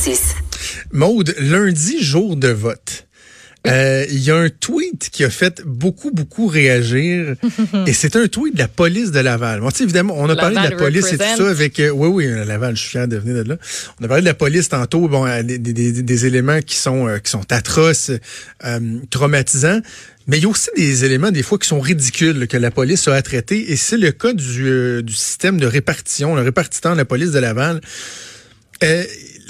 936. Maude, lundi, jour de vote. Euh, Il y a un tweet qui a fait beaucoup, beaucoup réagir. et c'est un tweet de la police de Laval. Bon, évidemment, on a parlé de la police et tout represent. ça avec... euh, oui, oui, euh, Laval, je suis fier de venir de là. On a parlé de la police tantôt, bon, des, des- éléments qui sont, euh, qui sont atroces, traumatisants. Mais il y a aussi des éléments, des fois, qui sont ridicules que la police a à traiter. Et c'est le cas du, du système de répartition, le répartiteur de la police de Laval.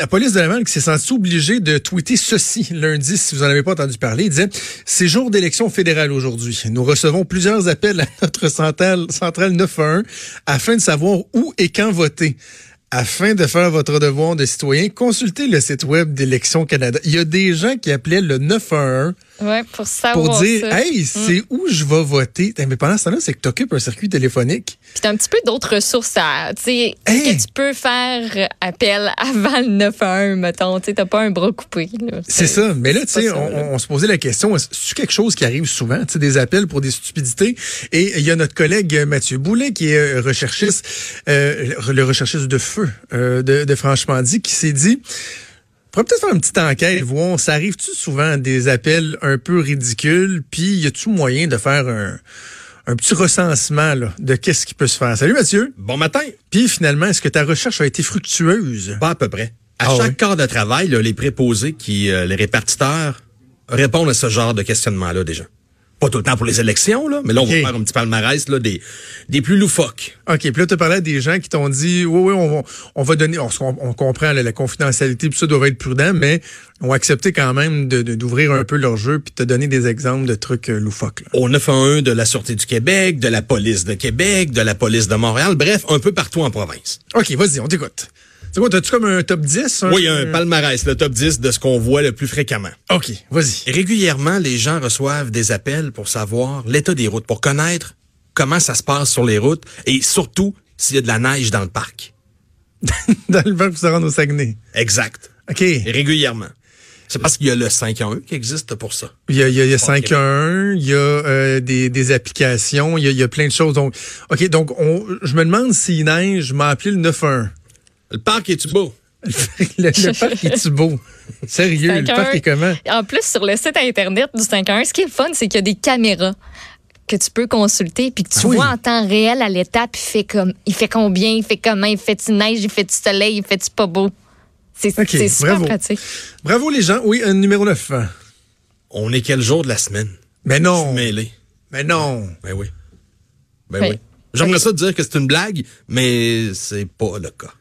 La police de Laval qui s'est sentie obligée de tweeter ceci lundi, si vous en avez pas entendu parler. Il disait, c'est jour d'élection fédérale aujourd'hui. Nous recevons plusieurs appels à notre centrale, centrale 911 afin de savoir où et quand voter. Afin de faire votre devoir de citoyen, consultez le site web d'Élections Canada. Il y a des gens qui appelaient le 911 Ouais, pour savoir pour dire, ça. hey, c'est où je vais voter? Mais pendant ce temps-là, c'est que tu occupes un circuit téléphonique. Puis t'as un petit peu d'autres ressources à. Tu sais, Hey! que tu peux faire appel avant le 911, mettons? Tu sais, t'as pas un bras coupé. C'est ça. Mais là, tu sais, on, on se posait la question, est-ce c'est quelque chose qui arrive souvent, tu sais, des appels pour des stupidités? Et il y a notre collègue Mathieu Boulet, qui est euh, recherchiste, euh, le recherchiste de feu euh, de, de Franchement dit, qui s'est dit, pourrait peut-être faire une petite enquête, voir, ça arrive-tu souvent des appels un peu ridicules, puis y a-tu moyen de faire un, un petit recensement là, de qu'est-ce qui peut se faire? Salut Mathieu! Bon matin. Puis finalement, est-ce que ta recherche a été fructueuse? Pas à peu près. À Ah chaque quart de travail, là, les préposés, qui, euh, les répartiteurs, répondent à ce genre de questionnement-là déjà. Pas tout le temps pour les élections, là, mais là, on va faire un petit palmarès là, des, des plus loufoques. OK, puis là, tu parlais des gens qui t'ont dit, oui, oui, on va, on va donner, on, comprend là, la confidentialité, puis ça doit être prudent, mais ont accepté quand même de- de- d'ouvrir un peu leur jeu, puis de te donner des exemples de trucs euh, loufoques. là. Au 911 de la Sûreté du Québec, de la Police de Québec, de la Police de Montréal, bref, un peu partout en province. OK, vas-y, on t'écoute. C'est quoi, t'as-tu comme un top 10? Oui, il y a un palmarès, le top 10 de ce qu'on voit le plus fréquemment. OK, vas-y. Régulièrement, les gens reçoivent des appels pour savoir l'état des routes, pour connaître comment ça se passe sur les routes et surtout s'il y a de la neige dans le parc. Dans le vent pour se rendre au Saguenay. Exact. OK. Régulièrement. C'est parce qu'il y a le 511 qui existe pour ça. Il y a, il y a, il y a 5.1, il y a euh, des, des applications, il y a, il y a plein de choses. Donc, OK, donc on, je me demande s'il neige, je m'ai appelé le 9.1. Le parc est-tu beau? le, le parc est-tu beau? Sérieux, le 5.1. parc est comment? En plus, sur le site Internet du 511, ce qui est fun, c'est qu'il y a des caméras que tu peux consulter puis que tu Ah oui. vois en temps réel à l'étape, il fait comme il fait combien, il fait comment, il fait tu neige, il fait tu soleil, il fait tu pas beau? C'est OK, c'est super bravo. pratique. Bravo les gens. Oui, un numéro 9. On est quel jour de la semaine? Mais non. Mêlé. Mais non. Ben oui. Ben Oui. oui. J'aimerais ça te dire que c'est une blague, mais c'est pas le cas.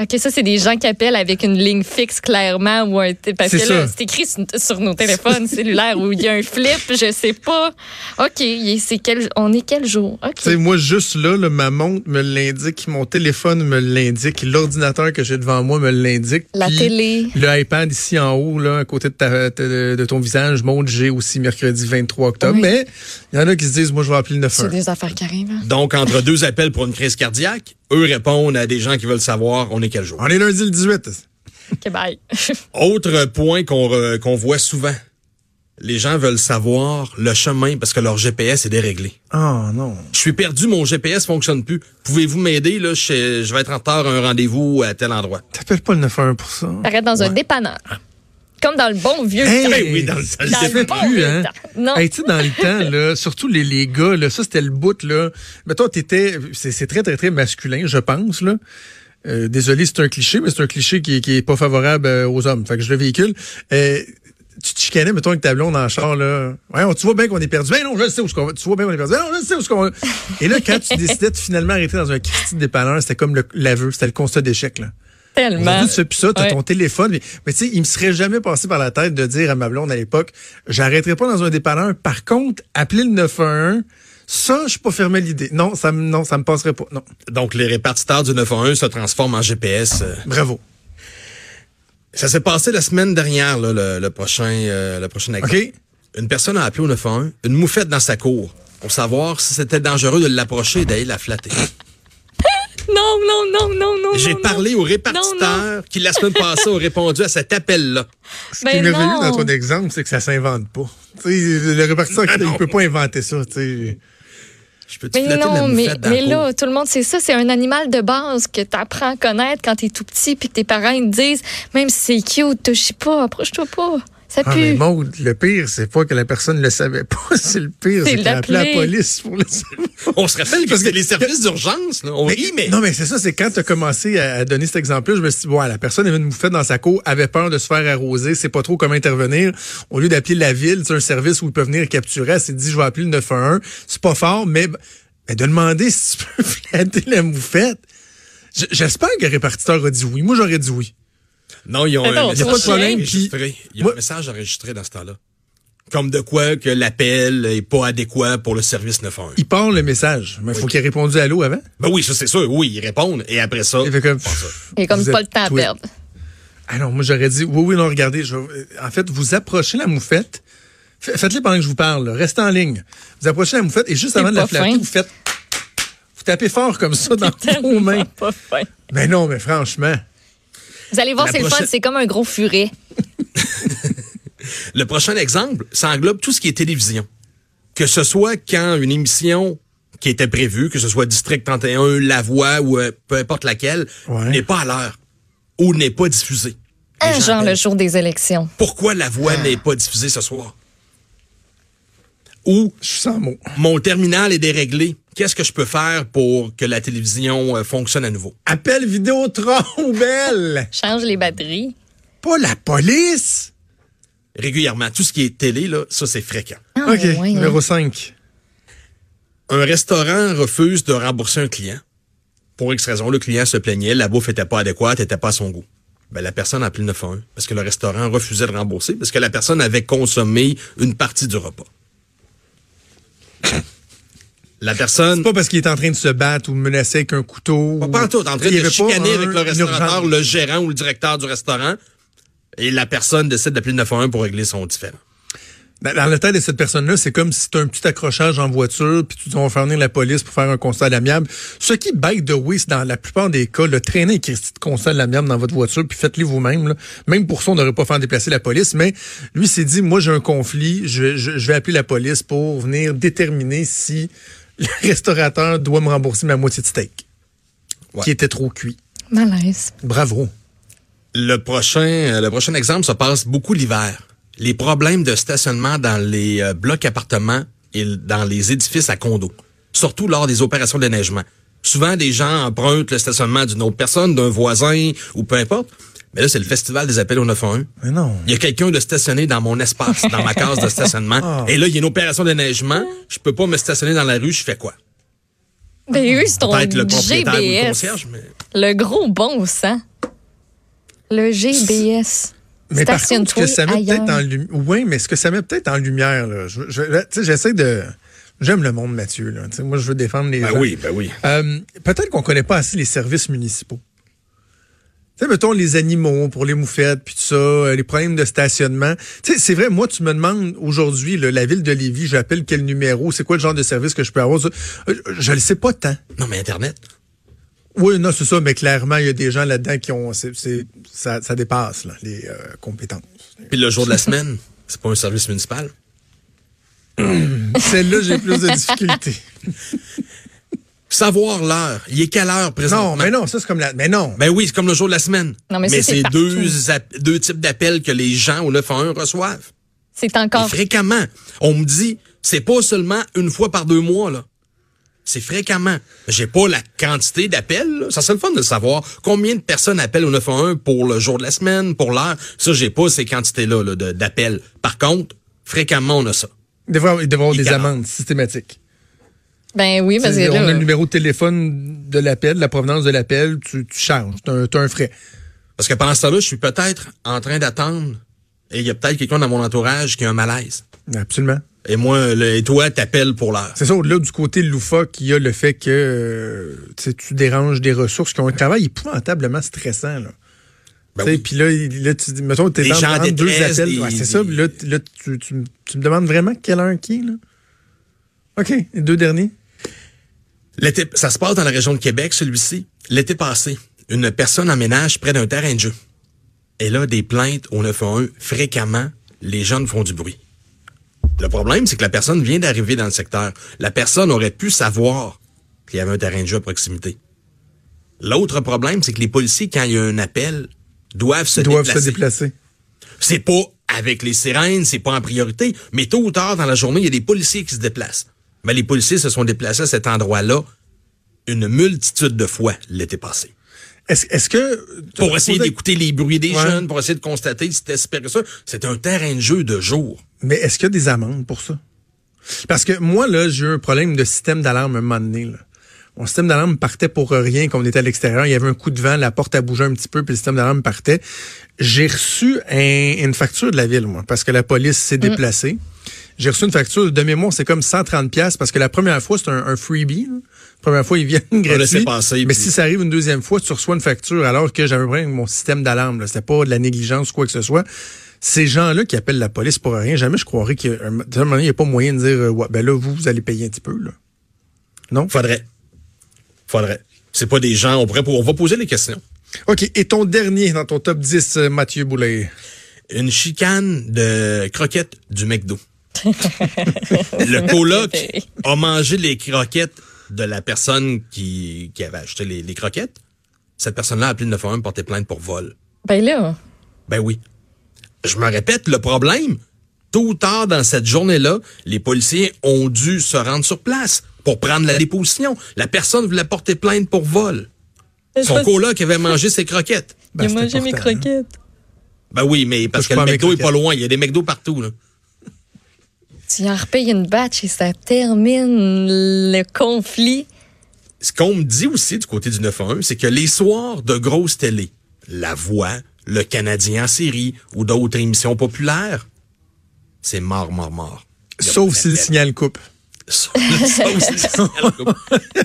OK, ça, c'est des gens qui appellent avec une ligne fixe, clairement, ou un. Parce que C'est là, c'est écrit sur, sur nos téléphones cellulaires où il y a un flip, je sais pas. OK, il- c'est quel, on est quel jour? OK. Tu sais, moi, juste là, là, ma montre me l'indique, mon téléphone me l'indique, l'ordinateur que j'ai devant moi me l'indique. La télé. Le iPad ici en haut, là, à côté de, ta- de, de ton visage, montre j'ai aussi mercredi 23 octobre. Oui. Mais il y en a qui se disent, moi, je vais appeler le C'est 9 des affaires qui arrivent. hein. Donc, entre deux appels pour une crise cardiaque, eux répondent à des gens qui veulent savoir on est quel jour? On est lundi le 18. OK, bye. Autre point qu'on re- qu'on voit souvent. Les gens veulent savoir le chemin parce que leur GPS est déréglé. Oh non. Je suis perdu, mon GPS fonctionne plus. Pouvez-vous m'aider là? Je, je vais être en retard à un rendez-vous à tel endroit. T'appelles pas le 91 pour ça. T'arrêtes dans un dépanneur. Comme dans le bon vieux Hey! temps. Oui, dans le dans le bon plus, vieux hein? temps. Non. Hey, tu sais, dans le temps, là, surtout les, les gars, là, ça, c'était le bout, là. Mais toi, t'étais, c'est c'est très, très, très masculin, je pense, là. Euh, désolé, c'est un cliché, mais c'est un cliché qui, qui est pas favorable euh, aux hommes. Fait que je le véhicule. Euh, tu te chicanais, mettons, avec ta blonde dans le char, là. Ouais, on- tu vois bien qu'on est perdu. Ben non, je sais où qu'on va. Tu vois bien qu'on est perdu. Ben non, je sais où qu'on va. Et là, quand tu décidais de finalement arrêter dans un Christy de dépanneur, c'était comme le- l'aveu, c'était le constat d'échec, là. Tellement. Tu fais plus ça, t'as Ouais. ton téléphone. Mais, mais tu sais, il me serait jamais passé par la tête de dire à ma blonde à l'époque, j'arrêterai pas dans un dépanneur. Par contre, appeler le 911, ça, je suis pas fermé à l'idée. Non, ça me, non, ça me passerait pas. Non. Donc les répartiteurs du 911 se transforment en GPS. euh. Bravo. Ça s'est passé la semaine dernière là, le, le prochain euh, le prochain exemple. OK? Une personne a appelé au 911, une moufette dans sa cour pour savoir si c'était dangereux de l'approcher et d'aller la flatter. Non, non, non, non, non. J'ai parlé non. au répartiteur qui la semaine passée a répondu à cet appel-là. Ce Ben qui est merveilleux non. dans ton exemple, c'est que ça s'invente pas. Tu sais, le répartiteur, Ah il non. peut pas inventer ça. tu sais. Je Mais non, mais, là, tout le monde sait ça. C'est un animal de base que tu apprends à connaître quand tu es tout petit, puis que tes parents ils te disent, même si c'est cute, touche pas, approche-toi pas. Ça Ah, mais. Maud, le pire, c'est pas que la personne le savait pas. C'est le pire, C'est c'est qu'elle a appelé la police pour le savoir. On se rappelle Parce que- les services d'urgence. là. On rit, mais... Non, mais c'est ça, c'est quand tu as commencé à, donner cet exemple-là, je me suis dit, bon, la personne avait une moufette dans sa cour, avait peur de se faire arroser, sait pas trop comment intervenir. Au lieu d'appeler la ville, c'est un service où il peut venir capturer, elle s'est dit, je vais appeler le 911. C'est pas fort, mais, mais de demander si tu peux flatter la moufette. J'espère que le répartiteur a dit oui. Moi, j'aurais dit oui. Non, ils ont Mais non, un y a pas de message problème, enregistré. Il y a moi- un message enregistré dans ce temps-là. Comme de quoi que l'appel est pas adéquat pour le service 911. Il part le message, mais il faut qu'il ait répondu à l'eau avant. Ben oui, ça c'est sûr. Oui, ils répondent. Et après ça, Il fait comme. Et comme pas le temps à perdre. Ah non, moi j'aurais dit, oui, oui, non, regardez, je, vais- en fait, vous approchez la moufette, Fa- faites-le pendant que je vous parle, là. restez en ligne. Vous approchez la moufette et juste avant de la flatter, fin. vous faites, vous tapez fort comme ça dans vos mains. Pas fin. Mais non, mais franchement, Vous allez voir, c'est le fun. C'est comme un gros furet. Le prochain exemple, ça englobe tout ce qui est télévision. Que ce soit quand une émission qui était prévue, que ce soit District 31, La Voix ou euh, peu importe laquelle, Ouais. n'est pas à l'heure ou n'est pas diffusée. Un genre le jour des élections. Pourquoi La Voix n'est pas diffusée ce soir? Ou je suis sans mots. mon terminal est déréglé. Qu'est-ce que je peux faire pour que la télévision euh, fonctionne à nouveau? Appel Vidéotron, belle! Change les batteries. Pas la police! Régulièrement, tout ce qui est télé, là, ça c'est fréquent. Ah, OK, ouais, hein. numéro 5. Un restaurant refuse de rembourser un client. Pour X raison, le client se plaignait, la bouffe était pas adéquate, était pas à son goût. Ben, la personne a appelé le 911 parce que le restaurant refusait de rembourser parce que la personne avait consommé une partie du repas. La personne, C'est pas parce qu'il est en train de se battre ou menacer avec un couteau. pas, ou- pas en tout, en train de chicaner avec le restaurateur, le gérant ou le directeur du restaurant, et la personne décide d'appeler le 911 pour régler son différend. Dans, dans la tête de cette personne-là, c'est comme si tu un petit accrochage en voiture, puis tu dis on va faire venir la police pour faire un constat à l'amiable. Ce qui bête de oui, c'est dans la plupart des cas, le traîner Christy de constat à l'amiable dans votre voiture, puis faites-le vous-même. Même pour ça, on n'aurait pas fait déplacer la police, mais lui s'est dit, moi j'ai un conflit, je, je- je vais appeler la police pour venir déterminer si le restaurateur doit me rembourser ma moitié de steak, Ouais. qui était trop cuit. Malaise. Bravo. Le prochain, euh, le prochain exemple se passe beaucoup l'hiver. Les problèmes de stationnement dans les euh, blocs appartements et dans les édifices à condos, surtout lors des opérations de déneigement. Souvent, des gens empruntent le stationnement d'une autre personne, d'un voisin ou peu importe. Mais là, c'est le festival des appels au 911. Mais non. Il y a quelqu'un de stationné dans mon espace, dans ma case de stationnement. Ah. Et là, il y a une opération de déneigement. Je peux pas me stationner dans la rue. Je fais quoi? Ben oui, c'est ton le propriétaire ou le GBS. concierge, mais... Le gros bon sang. Le GBS. Mais par contre, ce que ça met peut-être en lumière. Oui, mais ce que ça met peut-être en lumière, là. Je, je- là, tu sais, j'essaie de. J'aime le monde, Mathieu. Là. Moi, je veux défendre les Ben gens. oui, ben oui. Euh, peut-être qu'on connaît pas assez les services municipaux. Tu sais, mettons les animaux pour les moufettes, puis tout ça, euh, les problèmes de stationnement. Tu sais, c'est vrai, moi, tu me demandes aujourd'hui, la ville de Lévis, j'appelle quel numéro, c'est quoi le genre de service que je peux avoir. euh, Je le sais pas tant. Non, mais Internet. Oui, non, c'est ça, mais clairement, il y a des gens là-dedans qui ont. c'est c'est- ça, ça dépasse là, les euh, compétences. Puis le jour de la semaine, c'est pas un service municipal. Celle-là, j'ai plus de difficultés. Savoir l'heure. Il est quelle heure présentement? Non, mais non, ça, c'est comme la. Mais non. Ben oui, c'est comme le jour de la semaine. Non, mais c'est deux, deux types d'appels que les gens au 911 reçoivent. C'est Et encore. fréquemment. On me dit, c'est pas seulement une fois par deux mois, là. C'est fréquemment. J'ai pas la quantité d'appels. là. Ça serait le fun de savoir combien de personnes appellent au 911 pour le jour de la semaine, pour l'heure. Ça, j'ai pas ces quantités-là là, de- d'appels. Par contre, fréquemment, on a ça. Il devrait avoir des amendes systématiques. Ben oui, parce que C'est- on a le numéro de téléphone de l'appel, la provenance de l'appel, tu, tu charges. Tu as, un frais. Parce que pendant ce temps-là, je suis peut-être en train d'attendre et il y a peut-être quelqu'un dans mon entourage qui a un malaise. Absolument. Et moi, le, et toi, t'appelles pour l'heure. C'est ça, au-delà du côté loufoque, il y a le fait que euh, tu déranges des ressources qui ont un travail épouvantablement stressant. Là. Ben Tu sais, oui. Puis là, là, tu dis, mettons, t'es dans, deux appels. des- Ouais, c'est ça, des- là, tu, tu me- tu me demandes vraiment quelle heure qui est, là? OK, les deux derniers. L'été, ça se passe dans la région de Québec, celui-ci. L'été passé, une personne emménage près d'un terrain de jeu. Et là, des plaintes au 911, fréquemment, les jeunes font du bruit. Le problème, c'est que la personne vient d'arriver dans le secteur. La personne aurait pu savoir qu'il y avait un terrain de jeu à proximité. L'autre problème, c'est que les policiers, quand il y a un appel, doivent se Doivent déplacer. se déplacer. C'est pas avec les sirènes, c'est pas en priorité, mais tôt ou tard dans la journée, il y a des policiers qui se déplacent. Mais les policiers se sont déplacés à cet endroit-là une multitude de fois l'été passé. Est-ce est-ce que... Pour essayer d'écouter les bruits des Ouais. jeunes, pour essayer de constater si c'était super ça. C'est un terrain de jeu de jour. Mais est-ce qu'il y a des amendes pour ça? Parce que moi, là, j'ai eu un problème de système d'alarme un moment donné. Là. Mon système d'alarme partait pour rien quand on était à l'extérieur. Il y avait un coup de vent, la porte a bougé un petit peu, puis le système d'alarme partait. J'ai reçu un- une facture de la ville, moi, parce que la police s'est déplacée. J'ai reçu une facture de mémoire, c'est comme 130 pièces parce que la première fois, c'est un, un freebie. là. La première fois, ils viennent gratuit. passer, mais puis- si ça arrive une deuxième fois, tu reçois une facture alors que j'avais problème avec mon système d'alarme. C'était pas de la négligence ou quoi que ce soit. Ces gens-là qui appellent la police pour rien, jamais je croirais qu'il n'y a pas moyen de dire euh, ouais, ben là, vous, vous allez payer un petit peu. Là. Non? Faudrait. Faudrait. C'est pas des gens, on pourrait, on va poser les questions. OK. Et ton dernier dans ton top 10, euh, Mathieu Boulet. Une chicane de croquettes du McDo. Le coloc a mangé les croquettes de la personne qui, qui avait acheté les, les croquettes. Cette personne-là a appelé le 911 pour porter plainte pour vol. Ben là, Ben oui. Je me répète, le problème, tôt ou tard dans cette journée-là, les policiers ont dû se rendre sur place pour prendre la déposition. La personne voulait porter plainte pour vol. Son coloc avait mangé ses croquettes. Ben, il a c'est mangé mes hein. croquettes. Ben oui, mais parce Touche que le McDo est pas loin. Il y a des McDo partout. Là. Tu en repayes une batch et ça termine le conflit. Ce qu'on me dit aussi du côté du 911, c'est que les soirs de grosses télé, La Voix, Le Canadien en série ou d'autres émissions populaires, c'est mort, mort, mort. Sauf si le d'appel. signal coupe. Sauf si le signal coupe.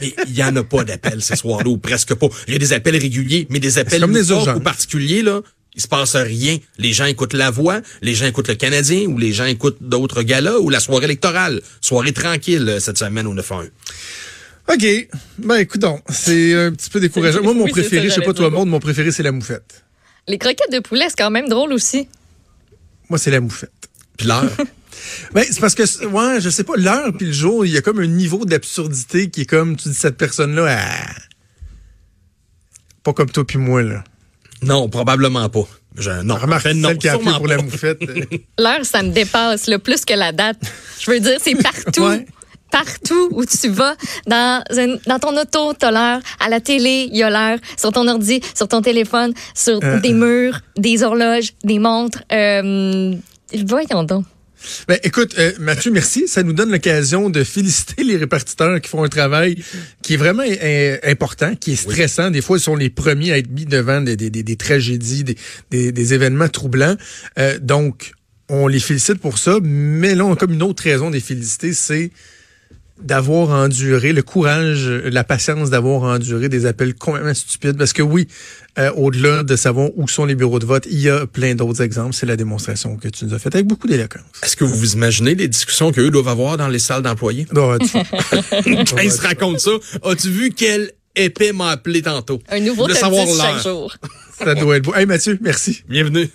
Mais il n'y en a pas d'appels ces soirs-là, ou presque pas. Il y a des appels réguliers, mais des appels comme des loufoques urgences. ou particuliers, là, il se passe rien. Les gens écoutent La Voix, les gens écoutent Le Canadien, ou les gens écoutent d'autres galas, ou la soirée électorale. Soirée tranquille euh, cette semaine au 911. OK. Ben, écoute donc, c'est un petit peu décourageant. Moi, mon Oui, préféré, ça, je sais pas toi, monde, mon préféré, c'est la moufette. Les croquettes de poulet, c'est quand même drôle aussi. Moi, c'est la moufette. Puis l'heure, Ben, c'est parce que, ouais, je sais pas, l'heure puis le jour, il y a comme un niveau d'absurdité qui est comme, tu dis, cette personne-là, elle- pas comme toi puis moi, là. Non, probablement pas. Je, non, Remarque, en fait, non, celle qui a appelé pour pas. la moufette. euh, L'heure, ça me dépasse, là, plus que la date. Je veux dire, c'est partout. Ouais. Partout où tu vas, dans, dans ton auto, t'as l'heure. À la télé, il y a l'heure. Sur ton ordi, sur ton téléphone, sur Euh, des murs, des horloges, des montres. Euh, voyons donc. Ben, écoute, euh, Mathieu, merci. Ça nous donne l'occasion de féliciter les répartiteurs qui font un travail qui est vraiment euh, important, qui est stressant. Des fois, ils sont les premiers à être mis devant des, des, des- des tragédies, des, des, des événements troublants. Euh, donc, on les félicite pour ça. Mais là, on a comme une autre raison de les féliciter, c'est d'avoir enduré, le courage, la patience d'avoir enduré des appels complètement stupides. Parce que oui, euh, au-delà de savoir où sont les bureaux de vote, il y a plein d'autres exemples. C'est la démonstration que tu nous as faite avec beaucoup d'éloquence. Est-ce que vous vous imaginez les discussions qu'eux doivent avoir dans les salles d'employés? Quand ils se racontent ça, as-tu vu quel épée m'a appelé tantôt? Un nouveau top savoir 10 chaque jour. ça doit être beau. Hey Mathieu, merci. Bienvenue.